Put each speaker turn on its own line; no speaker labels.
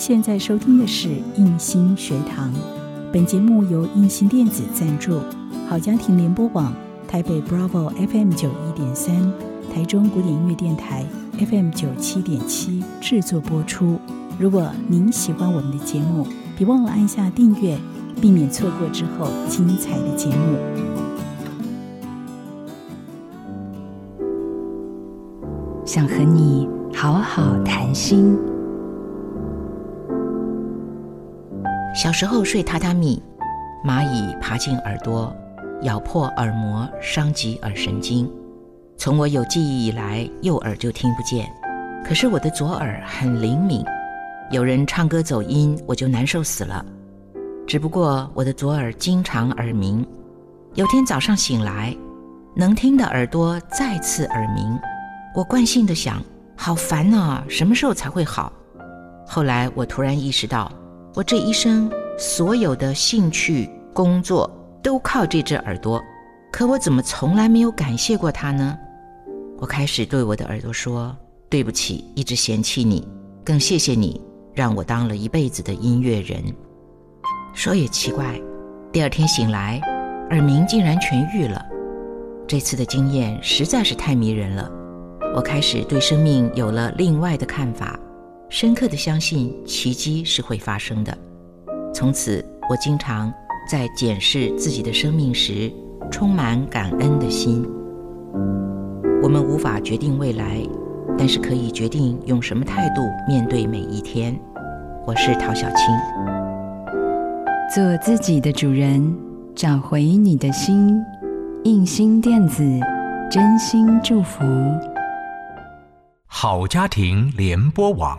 现在收听的是印心学堂，本节目由印心电子赞助，好家庭联播网台北 Bravo FM 九一点三，台中古典音乐电台 FM 九七点七制作播出。如果您喜欢我们的节目，别忘了按下订阅，避免错过之后精彩的节目。
想和你好好谈心。
小时候睡榻榻米，蚂蚁爬进耳朵，咬破耳膜，伤及耳神经。从我有记忆以来，右耳就听不见，可是我的左耳很灵敏，有人唱歌走音，我就难受死了。只不过我的左耳经常耳鸣，有天早上醒来，能听的耳朵再次耳鸣。我惯性的想，好烦啊，什么时候才会好？后来我突然意识到，我这一生所有的兴趣、工作都靠这只耳朵，可我怎么从来没有感谢过它呢？我开始对我的耳朵说：“对不起，一直嫌弃你，更谢谢你让我当了一辈子的音乐人。”说也奇怪，第二天醒来，耳鸣竟然痊愈了。这次的经验实在是太迷人了。我开始对生命有了另外的看法，深刻的相信奇迹是会发生的。从此，我经常在检视自己的生命时，充满感恩的心。我们无法决定未来，但是可以决定用什么态度面对每一天。我是陶小青，
做自己的主人，找回你的心。印心电子，真心祝福。
好家庭联播网，